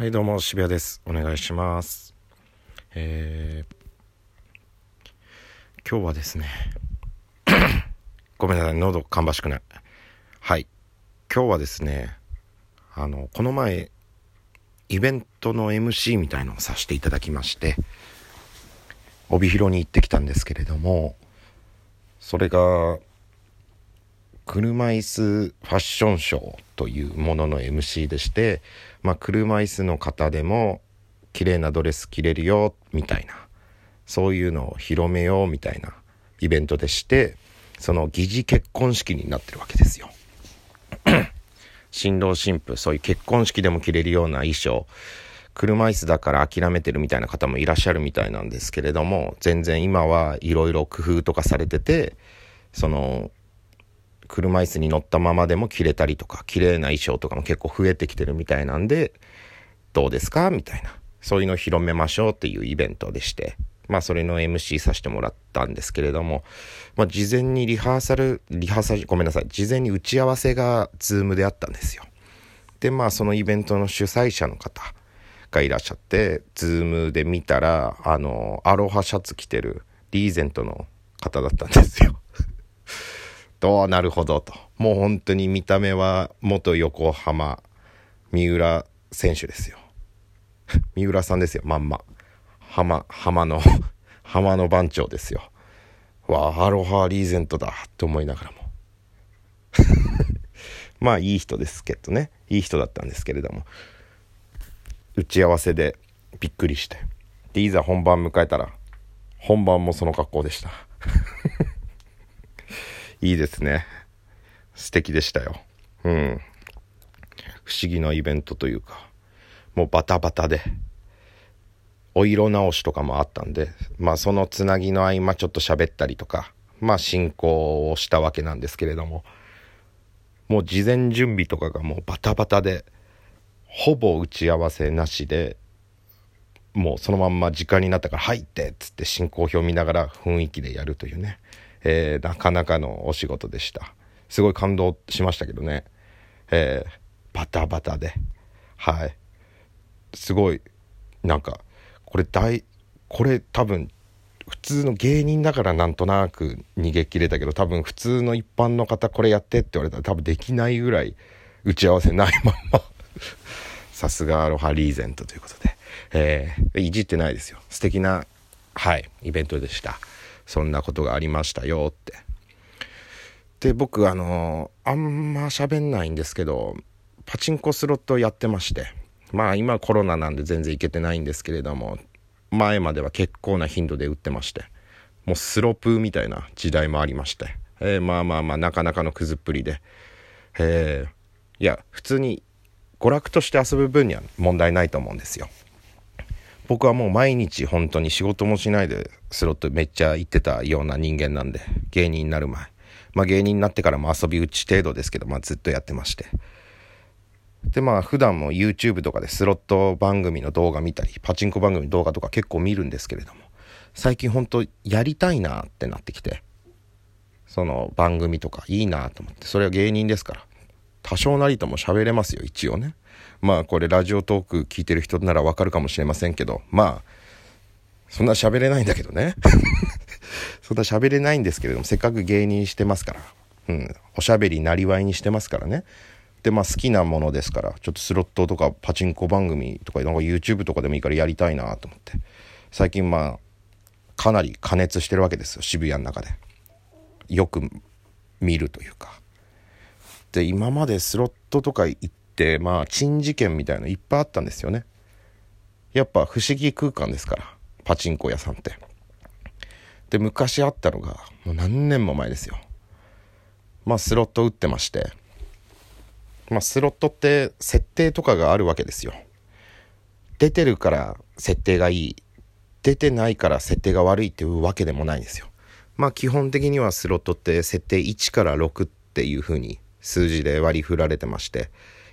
はい、どうも、渋谷です。お願いします。えー、今日はですね、ごめんなさい、喉芳しくない。はい、今日はですね、あの、この前、イベントの MC みたいのをさせていただきまして、帯広に行ってきたんですけれども、それが、車椅子ファッションショーというものの MC でして、まあ、車椅子の方でも綺麗なドレス着れるよみたいなそういうのを広めようみたいなイベントでしてその疑似結婚式になってるわけですよ。新郎新婦そういう結婚式でも着れるような衣装車椅子だから諦めてるみたいな方もいらっしゃるみたいなんですけれども全然今はいろいろ工夫とかされててその車椅子に乗ったままでも着れたりとか綺麗な衣装とかも結構増えてきてるみたいなんでどうですか？みたいな。そういうのを広めましょうっていうイベントでして。まあそれの MC させてもらったんですけれども、まあ、事前にリハーサルリハーサルごめんなさい。事前に打ち合わせが Zoom であったんですよ。でまあそのイベントの主催者の方がいらっしゃって Zoom で見たらあのアロハシャツ着てるリーゼントの方だったんですよ。と、なるほどと。もう本当に見た目は元横浜、三浦選手ですよ。三浦さんですよ、まんま。浜、浜の、浜の番長ですよ。わあ、アロハリーゼントだって思いながらも。まあいい人ですけどね。いい人だったんですけれども。打ち合わせでびっくりして。で、いざ本番迎えたら、本番もその格好でした。いいですね。素敵でしたよ。うん。不思議なイベントというか、もうバタバタで、お色直しとかもあったんで、まあそのつなぎの合間ちょっと喋ったりとか、まあ進行をしたわけなんですけれども、もう事前準備とかがもうバタバタで、ほぼ打ち合わせなしで、もうそのまんま時間になったから入ってっつって進行表見ながら雰囲気でやるというね。えー、なかなかのお仕事でした。すごい感動しましたけどね。えー、バタバタで。はい。すごい、なんか、これ大、これ多分、普通の芸人だからなんとなく逃げ切れたけど、多分普通の一般の方これやってって言われたら多分できないぐらい打ち合わせないまま。さすがアロハリーゼントということで。えー、いじってないですよ。素敵な、はい、イベントでした。そんなことがありましたよって。で、僕、あのあんま喋んないんですけど、パチンコスロットやってまして、まあ今コロナなんで全然行けてないんですけれども、前までは結構な頻度で打ってまして、もうスロープみたいな時代もありまして、えー、まあまあまあなかなかのくずっぷりで、えー、いや、普通に娯楽として遊ぶ分には問題ないと思うんですよ。僕はもう毎日本当に仕事もしないでスロットめっちゃ行ってたような人間なんで芸人になる前。まあ芸人になってからも遊び打ち程度ですけどまあずっとやってまして。でまあ普段も YouTube とかでスロット番組の動画見たりパチンコ番組の動画とか結構見るんですけれども最近本当やりたいなってなってきてその番組とかいいなと思ってそれは芸人ですから多少なりとも喋れますよ一応ね。まあこれラジオトーク聞いてる人ならわかるかもしれませんけど、まあ、そんな喋れないんだけどね。そんな喋れないんですけれども、せっかく芸人してますから。うん。おしゃべりなりわいにしてますからね。で、まあ好きなものですから、ちょっとスロットとかパチンコ番組とか、なんか YouTube とかでもいいからやりたいなと思って。最近まあ、かなり加熱してるわけですよ、渋谷の中で。よく見るというか。で、今までスロットとか行って、まあ珍事件みたいのいっぱいあったんですよね。やっぱ不思議空間ですからパチンコ屋さんって。で昔あったのがもう何年も前ですよ。まあスロット打ってまして。まあスロットって設定とかがあるわけですよ。出てるから設定がいい。出てないから設定が悪いっていうわけでもないんですよ。まあ基本的にはスロットって設定1から6っていう風に数字で割り振られてまして。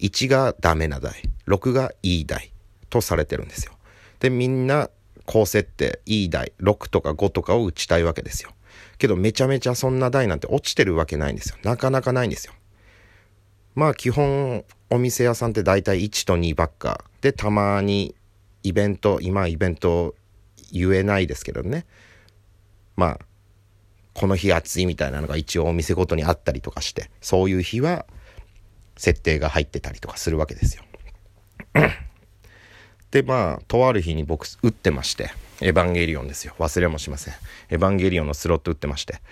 1がダメな台、6がいい台とされてるんですよ。で、みんな高設定、いい台、6とか5とかを打ちたいわけですよ。けどめちゃめちゃそんな台なんて落ちてるわけないんですよ。なかなかないんですよ。まあ基本、お店屋さんって大体1と2ばっかでたまにイベント今イベント言えないですけどねまあこの日暑いみたいなのが一応お店ごとにあったりとかしてそういう日は設定が入ってたりとかするわけですよ。でまあとある日に僕打ってましてエヴァンゲリオンですよ。忘れもしません。エヴァンゲリオンのスロット打ってまして。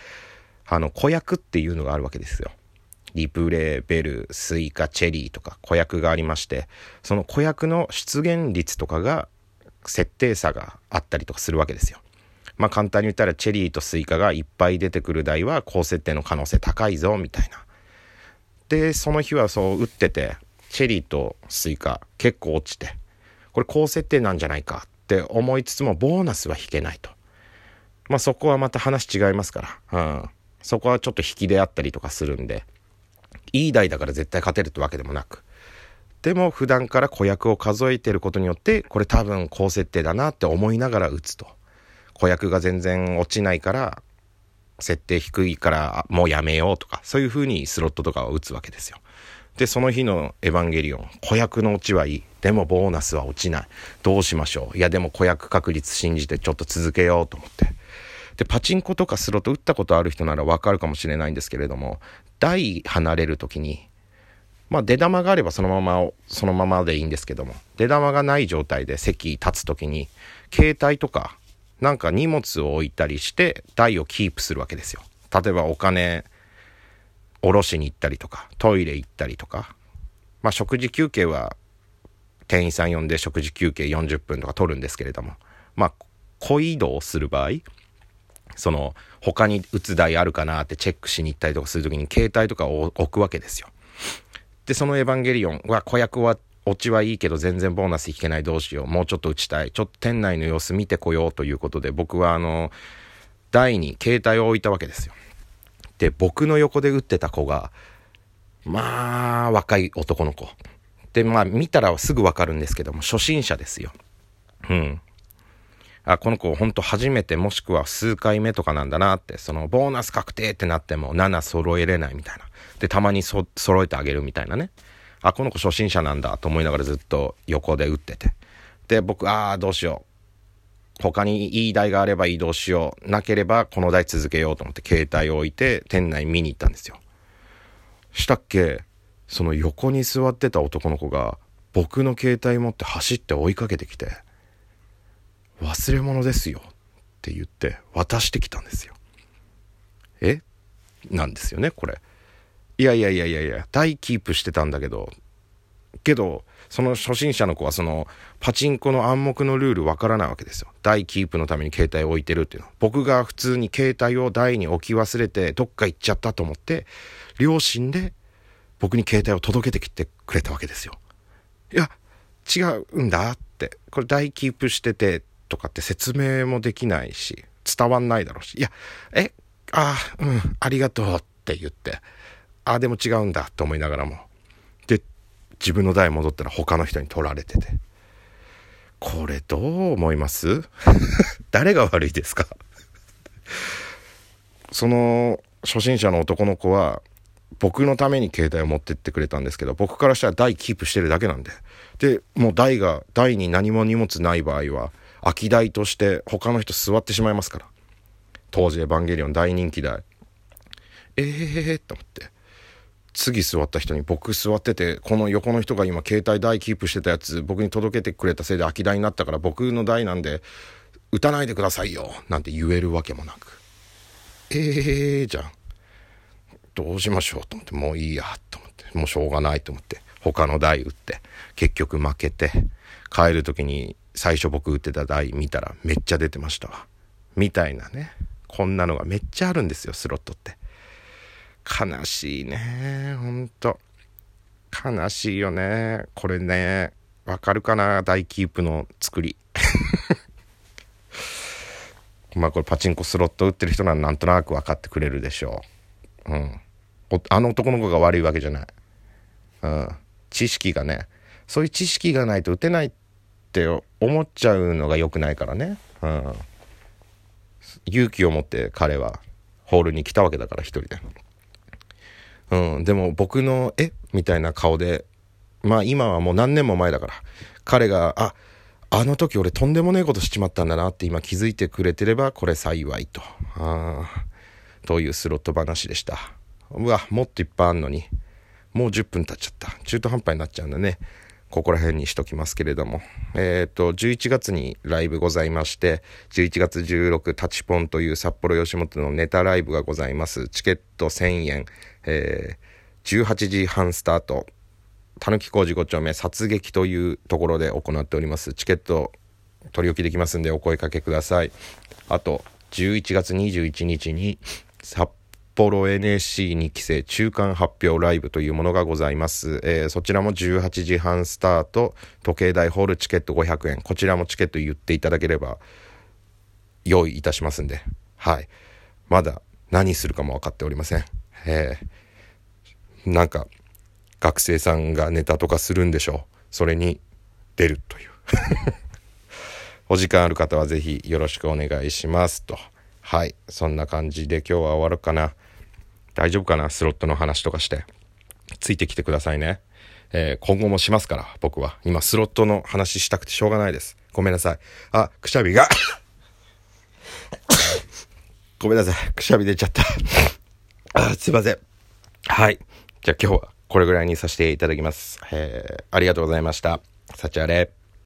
あの子役っていうのがあるわけですよ。リプレイベルスイカチェリーとか子役がありましてその子役の出現率とかが設定差があったりとかするわけですよ。まあ簡単に言ったらチェリーとスイカがいっぱい出てくる台は高設定の可能性高いぞみたいな。でその日はそう打っててチェリーとスイカ結構落ちてこれ高設定なんじゃないかって思いつつもボーナスは引けないと。まあそこはまた話違いますから。うん。そこはちょっと引きであったりとかするんでいい台だから絶対勝てるってわけでもなく。でも普段から子役を数えてることによってこれ多分高設定だなって思いながら打つと。子役が全然落ちないから設定低いからもうやめようとかそういう風にスロットとかを打つわけですよ。でその日の「エヴァンゲリオン」子役の落ちはいい。でもボーナスは落ちない。どうしましょう。いやでも子役確率信じてちょっと続けようと思って。でパチンコとかスロット打ったことある人ならわかるかもしれないんですけれども台離れる時にまあ出玉があればそのままそのままでいいんですけども出玉がない状態で席立つ時に携帯とかなんか荷物を置いたりして台をキープするわけですよ。例えばお金下ろしに行ったりとかトイレ行ったりとか。まあ食事休憩は店員さん呼んで食事休憩40分とか取るんですけれども。まあ小移動する場合その他に打つ台あるかなってチェックしに行ったりとかする時に携帯とかを置くわけですよ。で、そのエヴァンゲリオンは子役オチはいいけど全然ボーナス引けないどうしよう。もうちょっと打ちたい。ちょっと店内の様子見てこようということで僕はあの、台に携帯を置いたわけですよ。で、僕の横で打ってた子が、まあ、若い男の子。で、まあ見たらすぐわかるんですけども、初心者ですよ。うん。あ、この子ほんと初めてもしくは数回目とかなんだなって、そのボーナス確定ってなっても7揃えれないみたいな。で、たまにそ揃えてあげるみたいなね。あ、この子初心者なんだと思いながらずっと横で打ってて。で、僕、ああ、どうしよう。他にいい台があれば移動しよう。なければこの台続けようと思って携帯を置いて店内見に行ったんですよ。したっけ？その横に座ってた男の子が僕の携帯持って走って追いかけてきて。忘れ物ですよって言って渡してきたんですよ。え？なんですよね、これ。いやいやいやいやいや、台キープしてたんだけど、けど、その初心者の子はそのパチンコの暗黙のルールわからないわけですよ。台キープのために携帯を置いてるっていうの。僕が普通に携帯を台に置き忘れてどっか行っちゃったと思って、両親で僕に携帯を届けてきてくれたわけですよ。いや、違うんだって。これ台キープしててとかって説明もできないし、伝わんないだろうし、いや、え、ああ、うん、ありがとうって言って、あ、でも違うんだと思いながらも。で、自分の台戻ったら他の人に取られてて。これどう思います？誰が悪いですか？その初心者の男の子は僕のために携帯を持ってってくれたんですけど僕からしたら台キープしてるだけなんで。でもう台が台に何も荷物ない場合は空き台として他の人座ってしまいますから。当時エヴァンゲリオン大人気台。ええー、と思って。次座った人に僕座っててこの横の人が今携帯台キープしてたやつ僕に届けてくれたせいで空き台になったから僕の台なんで打たないでくださいよなんて言えるわけもなくええー、じゃんどうしましょうと思ってもういいやと思ってもうしょうがないと思って他の台打って結局負けて帰る時に最初僕打ってた台見たらめっちゃ出てましたわ。みたいなね。こんなのがめっちゃあるんですよ、スロットって。悲しいね。ほんと。悲しいよね。これね、わかるかな？大キープの作り。まあこれパチンコスロット打ってる人ならなんとなく分かってくれるでしょう。うん。あの男の子が悪いわけじゃない。うん。知識がね、そういう知識がないと打てないって思っちゃうのが良くないからね。うん。勇気を持って彼はホールに来たわけだから一人で。うん。でも僕の、え？みたいな顔でまあ今はもう何年も前だから、彼が、あ、あの時俺とんでもねえことしちまったんだなって今気づいてくれてればこれ幸いと。ああというスロット話でした。うわ、もっといっぱいあんのに。もう10分経っちゃった。中途半端になっちゃうんだね。ここら辺にしときますけれども。えっ、ー、と、11月にライブございまして、11月16、タチポンという札幌吉本のネタライブがございます。チケット1000円、えー、18時半スタート。たぬき工事5丁目殺撃というところで行っております。チケット取り置きできますんでお声かけください。あと、11月21日に札幌 NSC に期生中間発表ライブというものがございます。えー、そちらも18時半スタート、時計台ホールチケット500円。こちらもチケット言っていただければ用意いたしますんで。はい。まだ何するかも分かっておりません。えー、なんか、学生さんがネタとかするんでしょう。それに出るという。お時間ある方はぜひよろしくお願いしますと。はい。そんな感じで今日は終わるかな。大丈夫かな？スロットの話とかして。ついてきてくださいね。えー、今後もしますから、僕は。今、スロットの話したくてしょうがないです。ごめんなさい。あ、くしゃみが ごめんなさい。くしゃみ出ちゃったあ。すいません。はい。じゃあ今日はこれぐらいにさせていただきます。えー、ありがとうございました。幸あれ。